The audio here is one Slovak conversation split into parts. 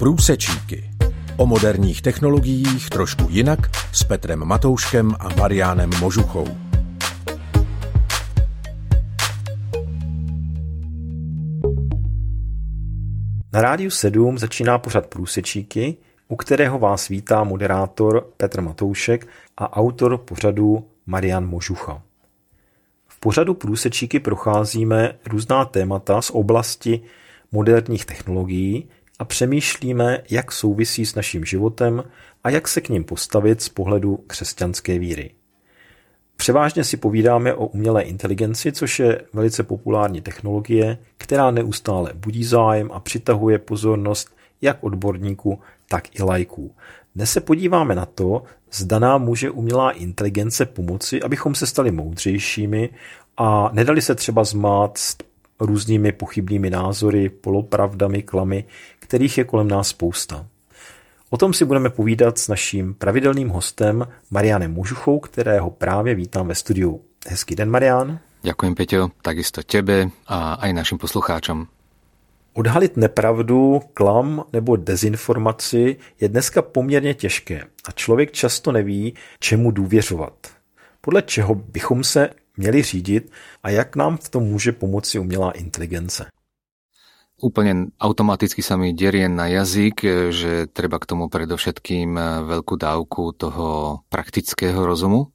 Průsečíky. O moderních technologiích trošku jinak s Petrem Matouškem a Mariánem Možuchou. Na rádiu 7 začíná pořad Průsečíky, u kterého vás vítá moderátor Petr Matoušek a autor pořadu Marian Možucha. V pořadu Průsečíky procházíme různá témata z oblasti moderních technologií a přemýšlíme, jak souvisí s naším životem a jak se k ním postavit z pohledu křesťanské víry. Převážně si povídáme o umělé inteligenci, což je velice populární technologie, která neustále budí zájem a přitahuje pozornost jak odborníků, tak i lajků. Dnes se podíváme na to, zda nám může umělá inteligence pomoci, abychom se stali moudřejšími a nedali se třeba zmát různými pochybnými názory, polopravdami, klamy, kterých je kolem nás spousta. O tom si budeme povídat s naším pravidelným hostem Marianem Mužuchou, kterého právě vítám ve studiu. Hezký den, Marian. Ďakujem, Peťo, takisto tebe a aj našim poslucháčom. Odhalit nepravdu, klam nebo dezinformaci je dneska poměrně těžké a člověk často neví, čemu důvěřovat. Podle čeho bychom se měli řídit a jak nám v tom může pomoci umělá inteligence? Úplne automaticky sa mi derie na jazyk, že treba k tomu predovšetkým veľkú dávku toho praktického rozumu,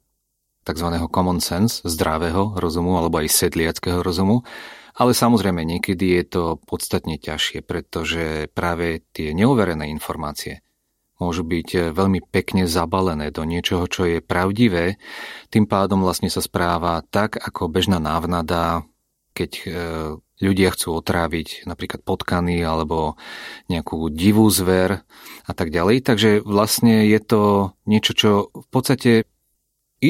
tzv. common sense, zdravého rozumu alebo aj sedliackého rozumu. Ale samozrejme, niekedy je to podstatne ťažšie, pretože práve tie neuverené informácie môžu byť veľmi pekne zabalené do niečoho, čo je pravdivé. Tým pádom vlastne sa správa tak, ako bežná návnada, keď ľudia chcú otráviť napríklad potkany alebo nejakú divú zver a tak ďalej. Takže vlastne je to niečo, čo v podstate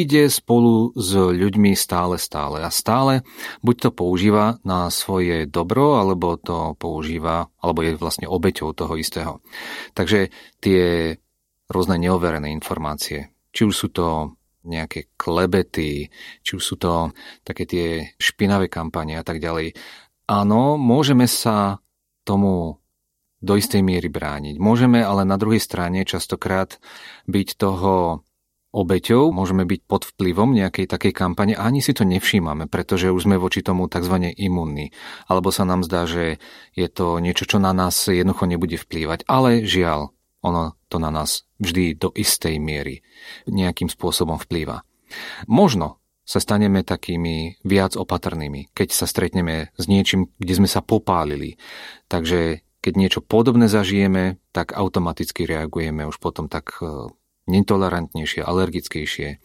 ide spolu s ľuďmi stále, stále a stále buď to používa na svoje dobro, alebo to používa, alebo je vlastne obeťou toho istého. Takže tie rôzne neoverené informácie, či už sú to nejaké klebety, či už sú to také tie špinavé kampane a tak ďalej, Áno, môžeme sa tomu do istej miery brániť. Môžeme ale na druhej strane častokrát byť toho obeťou, môžeme byť pod vplyvom nejakej takej kampane a ani si to nevšímame, pretože už sme voči tomu tzv. imunní. Alebo sa nám zdá, že je to niečo, čo na nás jednoducho nebude vplývať. Ale žiaľ, ono to na nás vždy do istej miery nejakým spôsobom vplýva. Možno sa staneme takými viac opatrnými, keď sa stretneme s niečím, kde sme sa popálili. Takže keď niečo podobné zažijeme, tak automaticky reagujeme už potom tak e, netolerantnejšie, alergickejšie.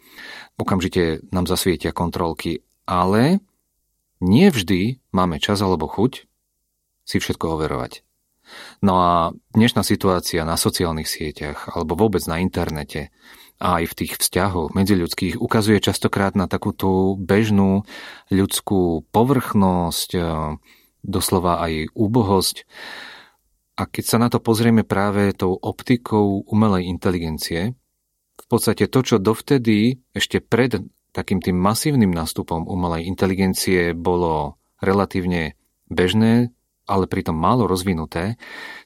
Okamžite nám zasvietia kontrolky, ale nie vždy máme čas alebo chuť si všetko overovať. No a dnešná situácia na sociálnych sieťach alebo vôbec na internete a aj v tých vzťahoch medziľudských ukazuje častokrát na takú tú bežnú ľudskú povrchnosť, e, doslova aj úbohosť. A keď sa na to pozrieme práve tou optikou umelej inteligencie, podstate to, čo dovtedy ešte pred takým tým masívnym nástupom umelej inteligencie bolo relatívne bežné, ale pritom málo rozvinuté,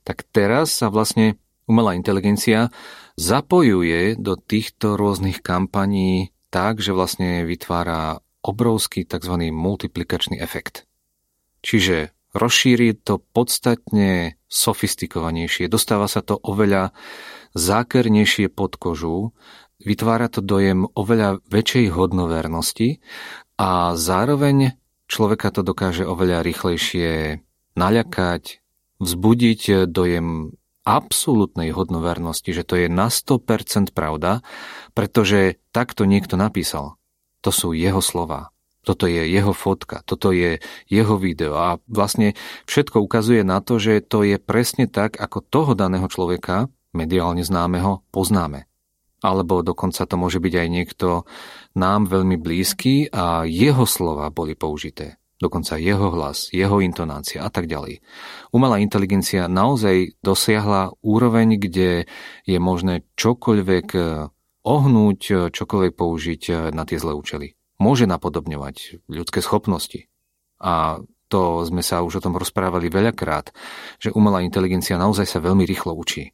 tak teraz sa vlastne umelá inteligencia zapojuje do týchto rôznych kampaní tak, že vlastne vytvára obrovský tzv. multiplikačný efekt. Čiže rozšíri to podstatne sofistikovanejšie, dostáva sa to oveľa zákernejšie pod kožu, vytvára to dojem oveľa väčšej hodnovernosti a zároveň človeka to dokáže oveľa rýchlejšie naľakať, vzbudiť dojem absolútnej hodnovernosti, že to je na 100% pravda, pretože takto niekto napísal. To sú jeho slova. Toto je jeho fotka, toto je jeho video a vlastne všetko ukazuje na to, že to je presne tak, ako toho daného človeka, mediálne známeho, poznáme. Alebo dokonca to môže byť aj niekto nám veľmi blízky a jeho slova boli použité dokonca jeho hlas, jeho intonácia a tak ďalej. Umelá inteligencia naozaj dosiahla úroveň, kde je možné čokoľvek eh, ohnúť, eh, čokoľvek použiť eh, na tie zlé účely. Môže napodobňovať ľudské schopnosti. A to sme sa už o tom rozprávali veľakrát, že umelá inteligencia naozaj sa veľmi rýchlo učí.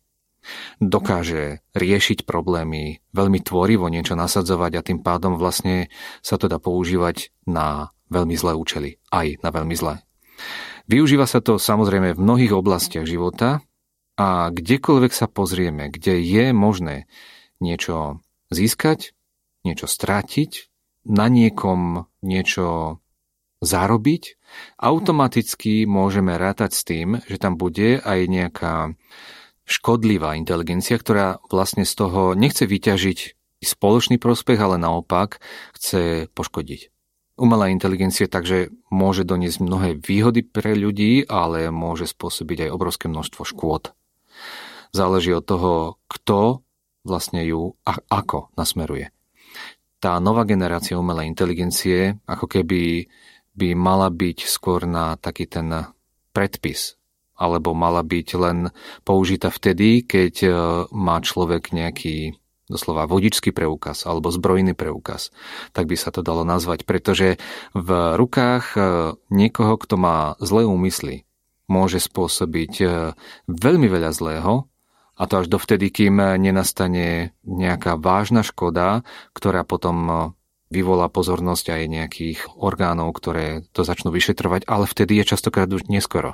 Dokáže riešiť problémy, veľmi tvorivo niečo nasadzovať a tým pádom vlastne sa to dá používať na veľmi zlé účely. Aj na veľmi zlé. Využíva sa to samozrejme v mnohých oblastiach života a kdekoľvek sa pozrieme, kde je možné niečo získať, niečo strátiť, na niekom niečo zarobiť, automaticky môžeme rátať s tým, že tam bude aj nejaká škodlivá inteligencia, ktorá vlastne z toho nechce vyťažiť spoločný prospech, ale naopak chce poškodiť. Umelá inteligencia takže môže doniesť mnohé výhody pre ľudí, ale môže spôsobiť aj obrovské množstvo škôd. Záleží od toho, kto vlastne ju a ako nasmeruje. Tá nová generácia umelej inteligencie ako keby by mala byť skôr na taký ten predpis, alebo mala byť len použitá vtedy, keď e, má človek nejaký doslova vodičský preukaz alebo zbrojný preukaz, tak by sa to dalo nazvať, pretože v rukách e, niekoho, kto má zlé úmysly, môže spôsobiť e, veľmi veľa zlého a to až dovtedy, kým nenastane nejaká vážna škoda, ktorá potom vyvolá pozornosť aj nejakých orgánov, ktoré to začnú vyšetrovať, ale vtedy je častokrát už neskoro.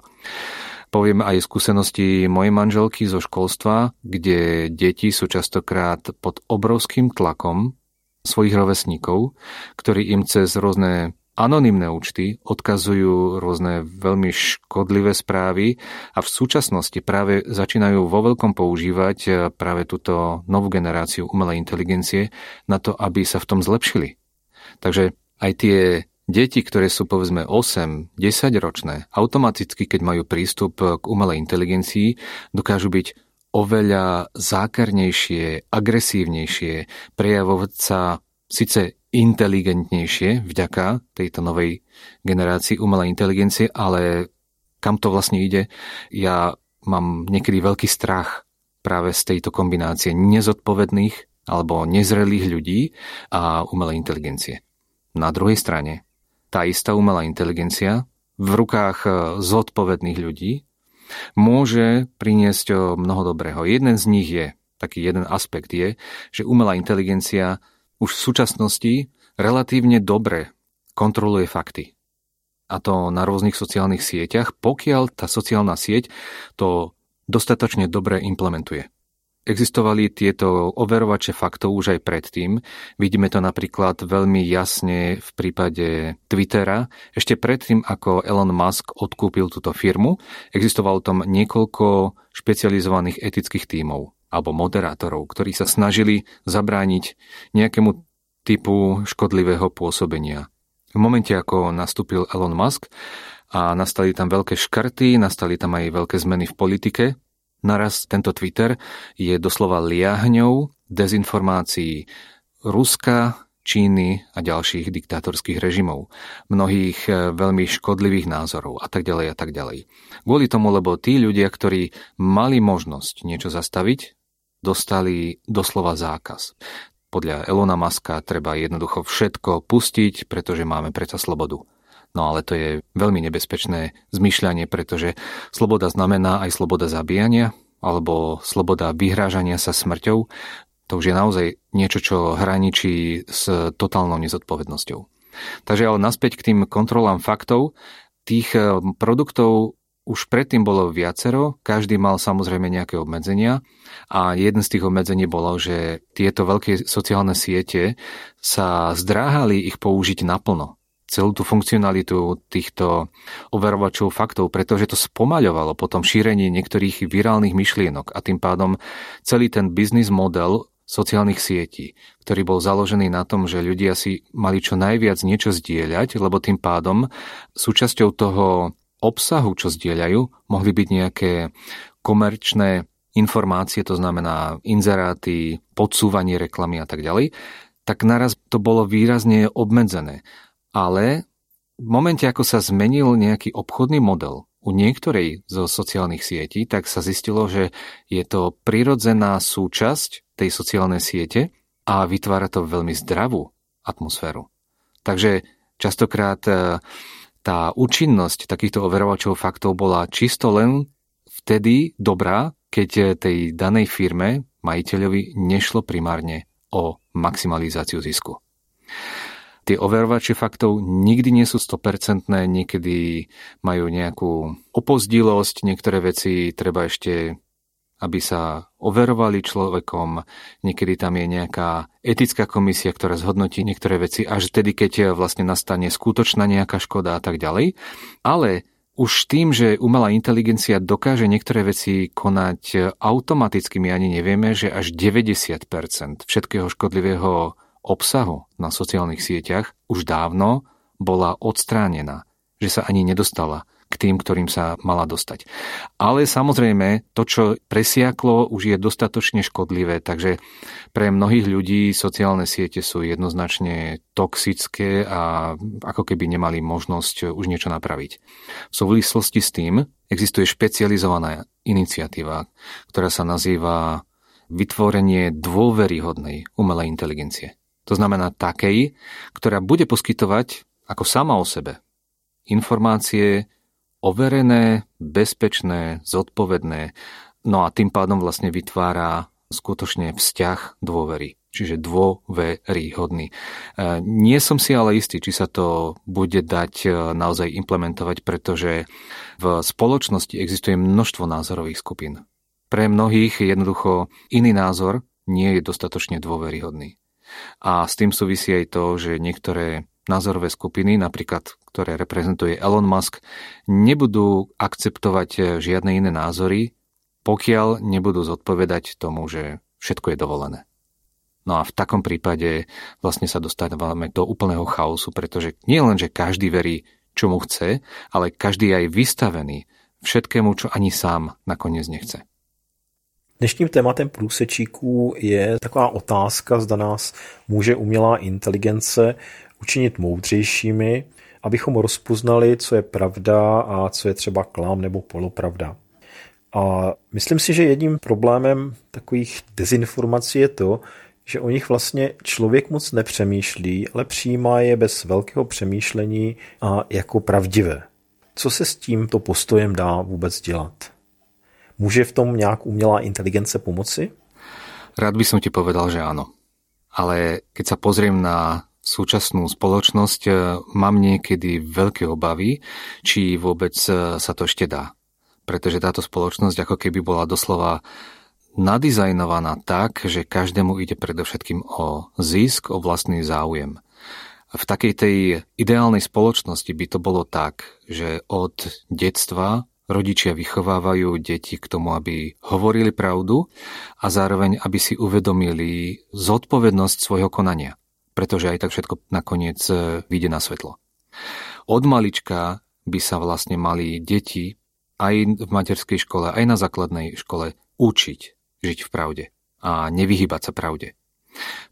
Poviem aj skúsenosti mojej manželky zo školstva, kde deti sú častokrát pod obrovským tlakom svojich rovesníkov, ktorí im cez rôzne anonymné účty odkazujú rôzne veľmi škodlivé správy a v súčasnosti práve začínajú vo veľkom používať práve túto novú generáciu umelej inteligencie na to, aby sa v tom zlepšili. Takže aj tie deti, ktoré sú povedzme 8-10 ročné, automaticky, keď majú prístup k umelej inteligencii, dokážu byť oveľa zákernejšie, agresívnejšie, prejavovať sa síce inteligentnejšie vďaka tejto novej generácii umelej inteligencie, ale kam to vlastne ide? Ja mám niekedy veľký strach práve z tejto kombinácie nezodpovedných alebo nezrelých ľudí a umelej inteligencie. Na druhej strane, tá istá umelá inteligencia v rukách e, zodpovedných ľudí môže priniesť e, mnoho dobrého. Jeden z nich je, taký jeden aspekt je, že umelá inteligencia už v súčasnosti relatívne dobre kontroluje fakty. A to na rôznych sociálnych sieťach, pokiaľ tá sociálna sieť to dostatočne dobre implementuje. Existovali tieto overovače faktov už aj predtým. Vidíme to napríklad veľmi jasne v prípade Twittera. Ešte predtým, ako Elon Musk odkúpil túto firmu, existovalo tam niekoľko špecializovaných etických tímov alebo moderátorov, ktorí sa snažili zabrániť nejakému typu škodlivého pôsobenia. V momente, ako nastúpil Elon Musk a nastali tam veľké škrty, nastali tam aj veľké zmeny v politike, Naraz tento Twitter je doslova liahňou dezinformácií Ruska, Číny a ďalších diktátorských režimov, mnohých e, veľmi škodlivých názorov a tak ďalej a tak ďalej. Kvôli tomu, lebo tí ľudia, ktorí mali možnosť niečo zastaviť, dostali doslova zákaz. Podľa Elona Muska treba jednoducho všetko pustiť, pretože máme predsa slobodu. No ale to je veľmi nebezpečné zmyšľanie, pretože sloboda znamená aj sloboda zabíjania alebo sloboda vyhrážania sa smrťou. To už je naozaj niečo, čo hraničí s totálnou nezodpovednosťou. Takže ale naspäť k tým kontrolám faktov. Tých eh, produktov už predtým bolo viacero, každý mal samozrejme nejaké obmedzenia a jeden z tých obmedzení bolo, že tieto veľké sociálne siete sa zdráhali ich použiť naplno. Celú tú funkcionalitu týchto overovačov faktov, pretože to spomaľovalo potom šírenie niektorých virálnych myšlienok a tým pádom celý ten biznis model sociálnych sietí, ktorý bol založený na tom, že ľudia si mali čo najviac niečo zdieľať, lebo tým pádom súčasťou toho obsahu, čo zdieľajú, mohli byť nejaké komerčné informácie, to znamená inzeráty, podsúvanie reklamy a tak ďalej, tak naraz to bolo výrazne obmedzené ale v momente, ako sa zmenil nejaký obchodný model u niektorej zo sociálnych sietí, tak sa zistilo, že je to prirodzená súčasť tej sociálnej siete a vytvára to veľmi zdravú atmosféru. Takže častokrát e, tá účinnosť takýchto overovačov faktov bola čisto len vtedy dobrá, keď tej danej firme, majiteľovi, nešlo primárne o maximalizáciu zisku. Tie overovače faktov nikdy nie sú 100%, niekedy majú nejakú opozdilosť, niektoré veci treba ešte aby sa overovali človekom. Niekedy tam je nejaká etická komisia, ktorá zhodnotí niektoré veci až vtedy, keď vlastne nastane skutočná nejaká škoda a tak ďalej. Ale už tým, že umelá inteligencia dokáže niektoré veci konať automaticky, my ani nevieme, že až 90% všetkého škodlivého obsahu na sociálnych sieťach už dávno bola odstránená, že sa ani nedostala k tým, ktorým sa mala dostať. Ale samozrejme, to, čo presiaklo, už je dostatočne škodlivé, takže pre mnohých ľudí sociálne siete sú jednoznačne toxické a ako keby nemali možnosť už niečo napraviť. V súvislosti s tým existuje špecializovaná iniciatíva, ktorá sa nazýva vytvorenie dôveryhodnej umelej inteligencie. To znamená takej, ktorá bude poskytovať ako sama o sebe informácie overené, bezpečné, zodpovedné, no a tým pádom vlastne vytvára skutočne vzťah dôvery, čiže dôveryhodný. E, nie som si ale istý, či sa to bude dať e, naozaj implementovať, pretože v spoločnosti existuje množstvo názorových skupín. Pre mnohých jednoducho iný názor nie je dostatočne dôveryhodný. A s tým súvisí aj to, že niektoré názorové skupiny, napríklad ktoré reprezentuje Elon Musk, nebudú akceptovať eh, žiadne iné názory, pokiaľ nebudú zodpovedať tomu, že všetko je dovolené. No a v takom prípade vlastne sa dostávame do úplného chaosu, pretože nie len, že každý verí, čo mu chce, ale každý je aj vystavený všetkému, čo ani sám nakoniec nechce. Dnešním tématem průsečíků je taková otázka, zda nás může umělá inteligence učinit moudřejšími, abychom rozpoznali, co je pravda a co je třeba klám nebo polopravda. A myslím si, že jedním problémem takových dezinformací je to, že o nich vlastně člověk moc nepřemýšlí, ale přijímá je bez velkého přemýšlení a jako pravdivé. Co se s tímto postojem dá vůbec dělat? Může v tom nějak umělá inteligence pomoci? Rád by som ti povedal, že áno. Ale keď sa pozriem na súčasnú spoločnosť, e, mám niekedy veľké obavy, či vôbec e, sa to ešte dá. Pretože táto spoločnosť ako keby bola doslova nadizajnovaná tak, že každému ide predovšetkým o zisk, o vlastný záujem. V takej tej ideálnej spoločnosti by to bolo tak, že od detstva rodičia vychovávajú deti k tomu, aby hovorili pravdu a zároveň, aby si uvedomili zodpovednosť svojho konania pretože aj tak všetko nakoniec e, vyjde na svetlo. Od malička by sa vlastne mali deti aj v materskej škole, aj na základnej škole učiť žiť v pravde a nevyhybať sa pravde.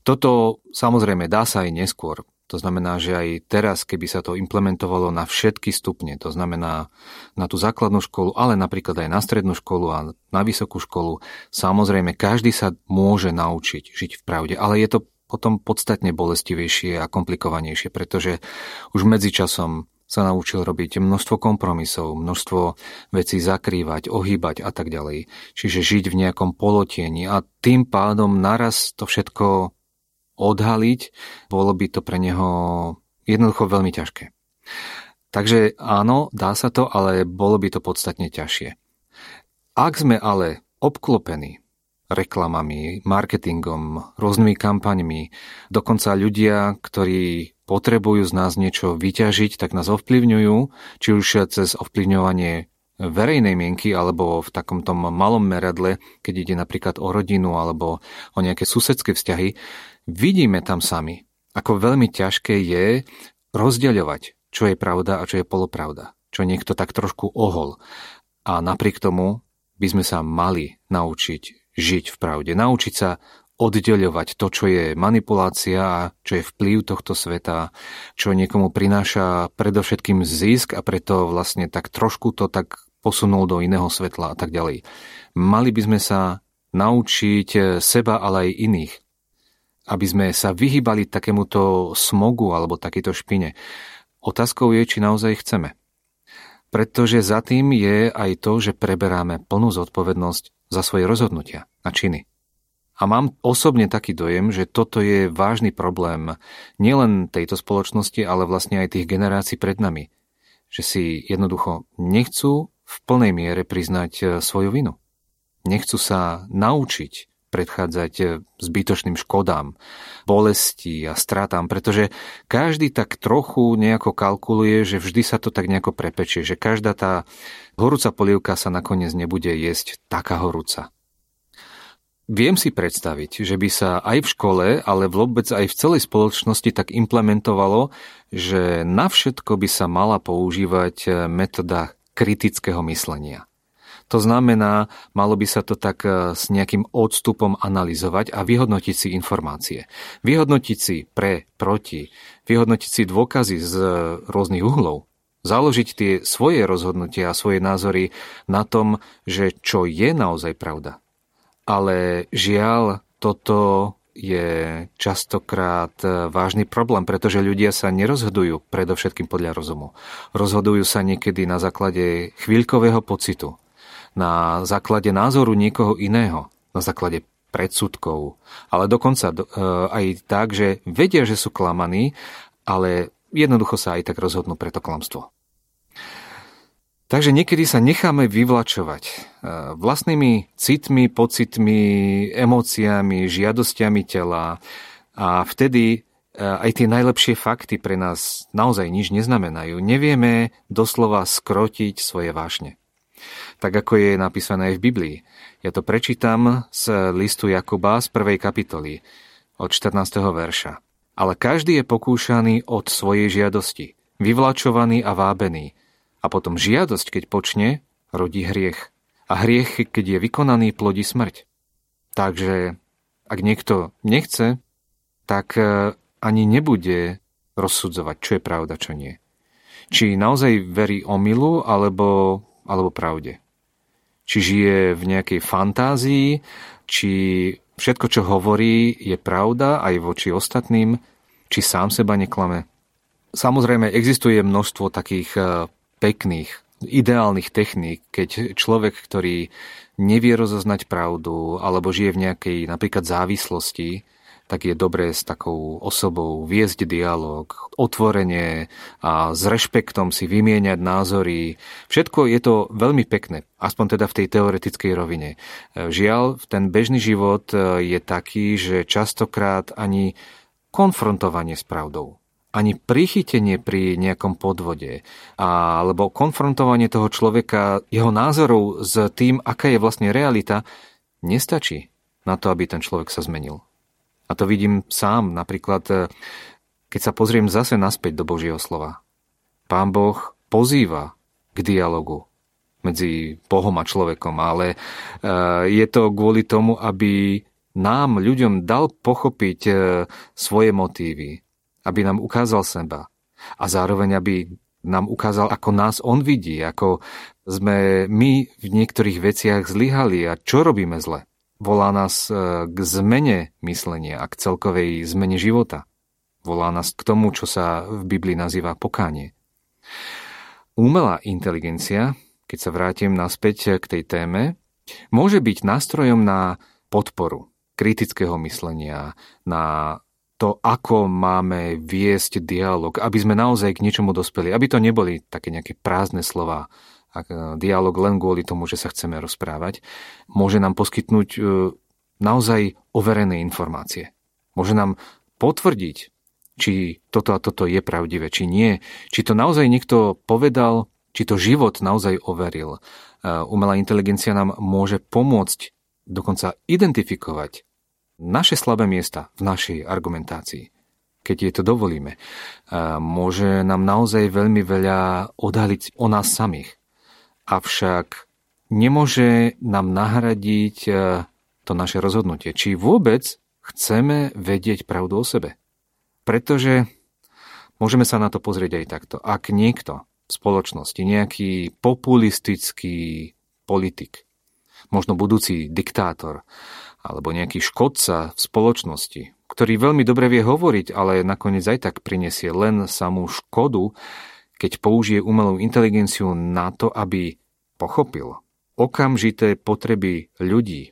Toto samozrejme dá sa aj neskôr. To znamená, že aj teraz, keby sa to implementovalo na všetky stupne, to znamená na tú základnú školu, ale napríklad aj na strednú školu a na vysokú školu, samozrejme každý sa môže naučiť žiť v pravde, ale je to potom podstatne bolestivejšie a komplikovanejšie, pretože už medzičasom sa naučil robiť množstvo kompromisov, množstvo vecí zakrývať, ohýbať a tak ďalej. Čiže žiť v nejakom polotieni a tým pádom naraz to všetko odhaliť, bolo by to pre neho jednoducho veľmi ťažké. Takže áno, dá sa to, ale bolo by to podstatne ťažšie. Ak sme ale obklopení reklamami, marketingom, rôznymi kampaňmi. Dokonca ľudia, ktorí potrebujú z nás niečo vyťažiť, tak nás ovplyvňujú, či už cez ovplyvňovanie verejnej mienky alebo v takom tom malom meradle, keď ide napríklad o rodinu alebo o nejaké susedské vzťahy, vidíme tam sami, ako veľmi ťažké je rozdeľovať, čo je pravda a čo je polopravda, čo niekto tak trošku ohol. A napriek tomu by sme sa mali naučiť žiť v pravde, naučiť sa oddeľovať to, čo je manipulácia čo je vplyv tohto sveta, čo niekomu prináša predovšetkým zisk a preto vlastne tak trošku to tak posunul do iného svetla a tak ďalej. Mali by sme sa naučiť seba, ale aj iných, aby sme sa vyhýbali takémuto smogu alebo takéto špine. Otázkou je, či naozaj chceme. Pretože za tým je aj to, že preberáme plnú zodpovednosť za svoje rozhodnutia a činy. A mám osobne taký dojem, že toto je vážny problém nielen tejto spoločnosti, ale vlastne aj tých generácií pred nami. Že si jednoducho nechcú v plnej miere priznať e, svoju vinu. Nechcú sa naučiť predchádzať e, zbytočným škodám, bolesti a stratám, pretože každý tak trochu nejako kalkuluje, že vždy sa to tak nejako prepečie, že každá tá horúca polievka sa nakoniec nebude jesť taká horúca. Viem si predstaviť, že by sa aj v škole, ale vôbec aj v celej spoločnosti tak implementovalo, že na všetko by sa mala používať e, metóda kritického myslenia. To znamená, malo by sa to tak e, s nejakým odstupom analyzovať a vyhodnotiť si informácie. Vyhodnotiť si pre, proti, vyhodnotiť si dôkazy z rôznych uhlov. Založiť tie svoje rozhodnutia a svoje názory na tom, že čo je naozaj pravda ale žiaľ, toto je častokrát e, vážny problém, pretože ľudia sa nerozhodujú predovšetkým podľa rozumu. Rozhodujú sa niekedy na základe chvíľkového pocitu, na základe názoru niekoho iného, na základe predsudkov, ale dokonca e, aj tak, že vedia, že sú klamaní, ale jednoducho sa aj tak rozhodnú pre to klamstvo. Takže niekedy sa necháme vyvlačovať e, vlastnými citmi, pocitmi, emóciami, žiadosťami tela a vtedy e, aj tie najlepšie fakty pre nás naozaj nič neznamenajú. Nevieme doslova skrotiť svoje vášne. Tak ako je napísané aj v Biblii. Ja to prečítam z listu Jakuba z prvej kapitoly od 14. verša. Ale každý je pokúšaný od svojej žiadosti, vyvlačovaný a vábený – a potom žiadosť, keď počne, rodí hriech. A hriech, keď je vykonaný, plodí smrť. Takže ak niekto nechce, tak e, ani nebude rozsudzovať, čo je pravda, čo nie. Či naozaj verí omilu, alebo, alebo pravde. Či žije v nejakej fantázii, či všetko, čo hovorí, je pravda aj voči ostatným, či sám seba neklame. Samozrejme, existuje množstvo takých e, pekných, ideálnych techník, keď človek, ktorý nevie rozoznať pravdu alebo žije v nejakej napríklad závislosti, tak je dobré s takou osobou viesť dialog, otvorenie a s rešpektom si vymieňať názory. Všetko je to veľmi pekné, aspoň teda v tej teoretickej rovine. Žiaľ, ten bežný život je taký, že častokrát ani konfrontovanie s pravdou ani prichytenie pri nejakom podvode, alebo konfrontovanie toho človeka, jeho názorov s tým, aká je vlastne realita, nestačí na to, aby ten človek sa zmenil. A to vidím sám, napríklad, e, keď sa pozriem zase naspäť do Božieho slova. Pán Boh pozýva k dialogu medzi Bohom a človekom, ale e, je to kvôli tomu, aby nám, ľuďom, dal pochopiť e, svoje motívy, aby nám ukázal seba a zároveň, aby nám ukázal, ako nás on vidí, ako sme my v niektorých veciach zlyhali a čo robíme zle. Volá nás e, k zmene myslenia a k celkovej zmene života. Volá nás k tomu, čo sa v Biblii nazýva pokánie. Umelá inteligencia, keď sa vrátim naspäť k tej téme, môže byť nástrojom na podporu kritického myslenia, na to, ako máme viesť dialog, aby sme naozaj k niečomu dospeli, aby to neboli také nejaké prázdne slova, e, dialog len kvôli tomu, že sa chceme rozprávať, môže nám poskytnúť e, naozaj overené informácie. Môže nám potvrdiť, či toto a toto je pravdivé, či nie, či to naozaj niekto povedal, či to život naozaj overil. E, umelá inteligencia nám môže pomôcť dokonca identifikovať naše slabé miesta v našej argumentácii, keď je to dovolíme, môže nám naozaj veľmi veľa odhaliť o nás samých. Avšak nemôže nám nahradiť e, to naše rozhodnutie, či vôbec chceme vedieť pravdu o sebe. Pretože môžeme sa na to pozrieť aj takto. Ak niekto v spoločnosti, nejaký populistický politik, možno budúci diktátor, alebo nejaký škodca v spoločnosti ktorý veľmi dobre vie hovoriť, ale nakoniec aj tak prinesie len samú škodu, keď použije umelú inteligenciu na to, aby pochopil okamžité potreby ľudí.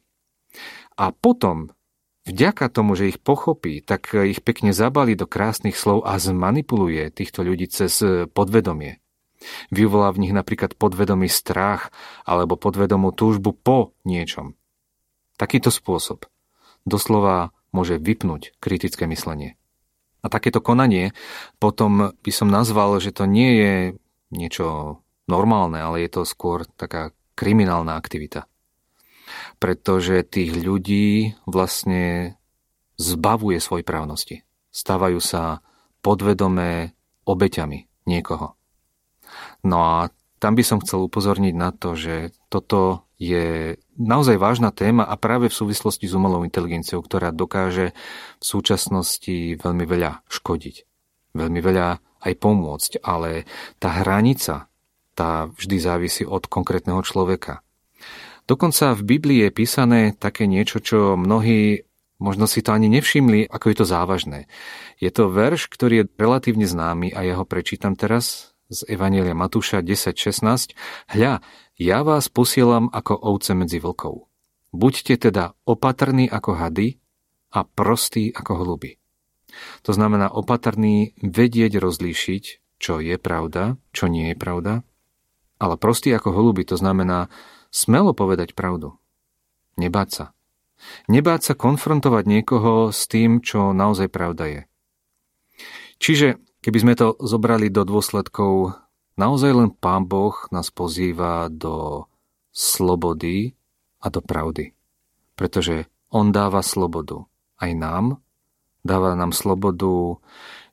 A potom, vďaka tomu, že ich pochopí, tak ich pekne zabali do krásnych slov a zmanipuluje týchto ľudí cez podvedomie. Vyvolá v nich napríklad podvedomý strach alebo podvedomú túžbu po niečom. Takýto spôsob doslova môže vypnúť kritické myslenie. A takéto konanie potom by som nazval, že to nie je niečo normálne, ale je to skôr taká kriminálna aktivita. Pretože tých ľudí vlastne zbavuje svoj právnosti. Stávajú sa podvedomé obeťami niekoho. No a tam by som chcel upozorniť na to, že toto je naozaj vážna téma a práve v súvislosti s umelou inteligenciou, ktorá dokáže v súčasnosti veľmi veľa škodiť. Veľmi veľa aj pomôcť, ale tá hranica, tá vždy závisí od konkrétneho človeka. Dokonca v Biblii je písané také niečo, čo mnohí možno si to ani nevšimli, ako je to závažné. Je to verš, ktorý je relatívne známy a ja ho prečítam teraz z Evanielia Matúša 10.16. Hľa, ja vás posielam ako ovce medzi vlkov. Buďte teda opatrní ako hady a prostí ako holuby. To znamená opatrný vedieť rozlíšiť, čo je pravda, čo nie je pravda, ale prostý ako holuby, to znamená smelo povedať pravdu. Nebáť sa. Nebáť sa konfrontovať niekoho s tým, čo naozaj pravda je. Čiže Keby sme to zobrali do dôsledkov, naozaj len Pán Boh nás pozýva do slobody a do pravdy. Pretože On dáva slobodu aj nám, dáva nám slobodu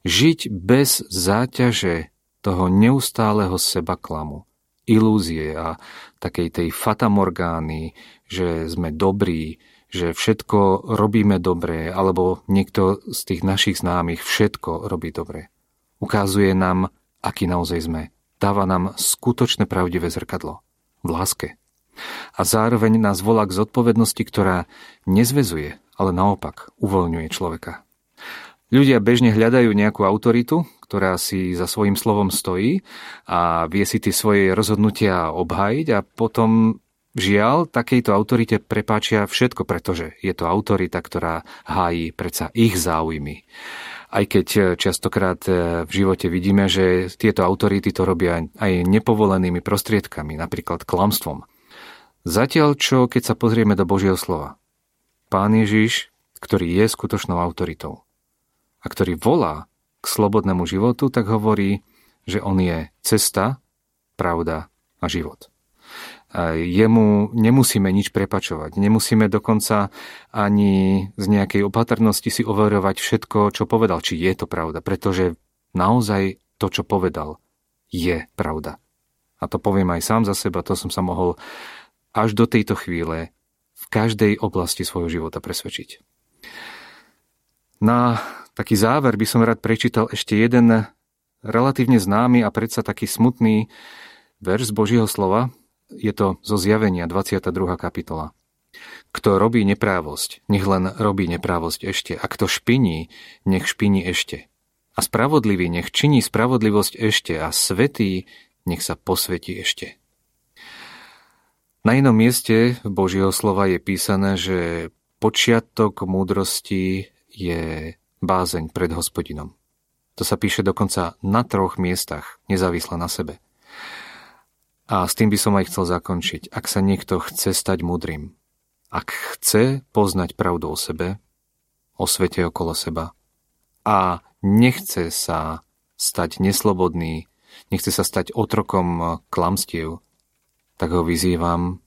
žiť bez záťaže toho neustáleho seba klamu, ilúzie a takej tej fatamorgány, že sme dobrí, že všetko robíme dobre, alebo niekto z tých našich známych všetko robí dobre. Ukazuje nám, aký naozaj sme. Dáva nám skutočné pravdivé zrkadlo. V láske. A zároveň nás volá k zodpovednosti, ktorá nezvezuje, ale naopak uvoľňuje človeka. Ľudia bežne hľadajú nejakú autoritu, ktorá si za svojím slovom stojí a vie si tie svoje rozhodnutia obhájiť a potom Žiaľ, takejto autorite prepáčia všetko, pretože je to autorita, ktorá hájí predsa ich záujmy aj keď e, častokrát e, v živote vidíme, že tieto autority to robia aj nepovolenými prostriedkami, napríklad klamstvom. Zatiaľ čo, keď sa pozrieme do Božieho slova, Pán Ježiš, ktorý je skutočnou autoritou a ktorý volá k slobodnému životu, tak hovorí, že on je cesta, pravda a život jemu nemusíme nič prepačovať. Nemusíme dokonca ani z nejakej opatrnosti si overovať všetko, čo povedal, či je to pravda, pretože naozaj to, čo povedal, je pravda. A to poviem aj sám za seba, to som sa mohol až do tejto chvíle v každej oblasti svojho života presvedčiť. Na taký záver by som rád prečítal ešte jeden relatívne známy a predsa taký smutný verš z Božieho slova, je to zo zjavenia 22. kapitola. Kto robí neprávosť, nech len robí neprávosť ešte. A kto špiní, nech špiní ešte. A spravodlivý nech činí spravodlivosť ešte. A svetý nech sa posvetí ešte. Na inom mieste Božieho slova je písané, že počiatok múdrosti je bázeň pred hospodinom. To sa píše dokonca na troch miestach, nezávisle na sebe. A s tým by som aj chcel zakončiť. Ak sa niekto chce stať mudrým, ak chce poznať pravdu o sebe, o svete okolo seba a nechce sa stať neslobodný, nechce sa stať otrokom klamstiev, tak ho vyzývam,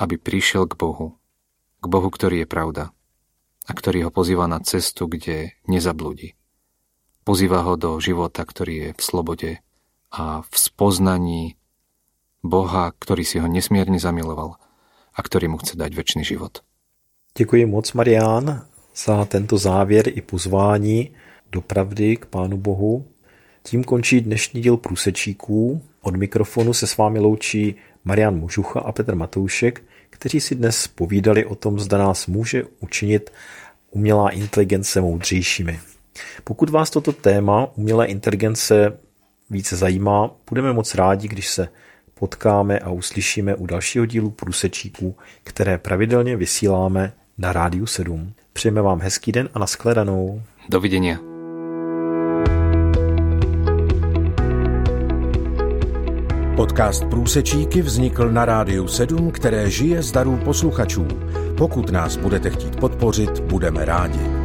aby prišiel k Bohu. K Bohu, ktorý je pravda a ktorý ho pozýva na cestu, kde nezabludí. Pozýva ho do života, ktorý je v slobode a v spoznaní Boha, ktorý si ho nesmierne zamiloval a ktorý mu chce dať väčší život. Děkuji moc, Marián, za tento závěr i pozvání do pravdy k Pánu Bohu. Tím končí dnešní díl průsečíků. Od mikrofonu se s vámi loučí Marian Mužucha a Petr Matoušek, kteří si dnes povídali o tom, zda nás může učinit umělá inteligence moudřejšími. Pokud vás toto téma umělé inteligence více zajímá, budeme moc rádi, když se potkáme a uslyšíme u dalšího dílu průsečíků, které pravidelně vysíláme na Rádiu 7. Přejeme vám hezký den a nashledanou. Dovidenia. Podcast Průsečíky vznikl na Rádiu 7, které žije z darů posluchačů. Pokud nás budete chtít podpořit, budeme rádi.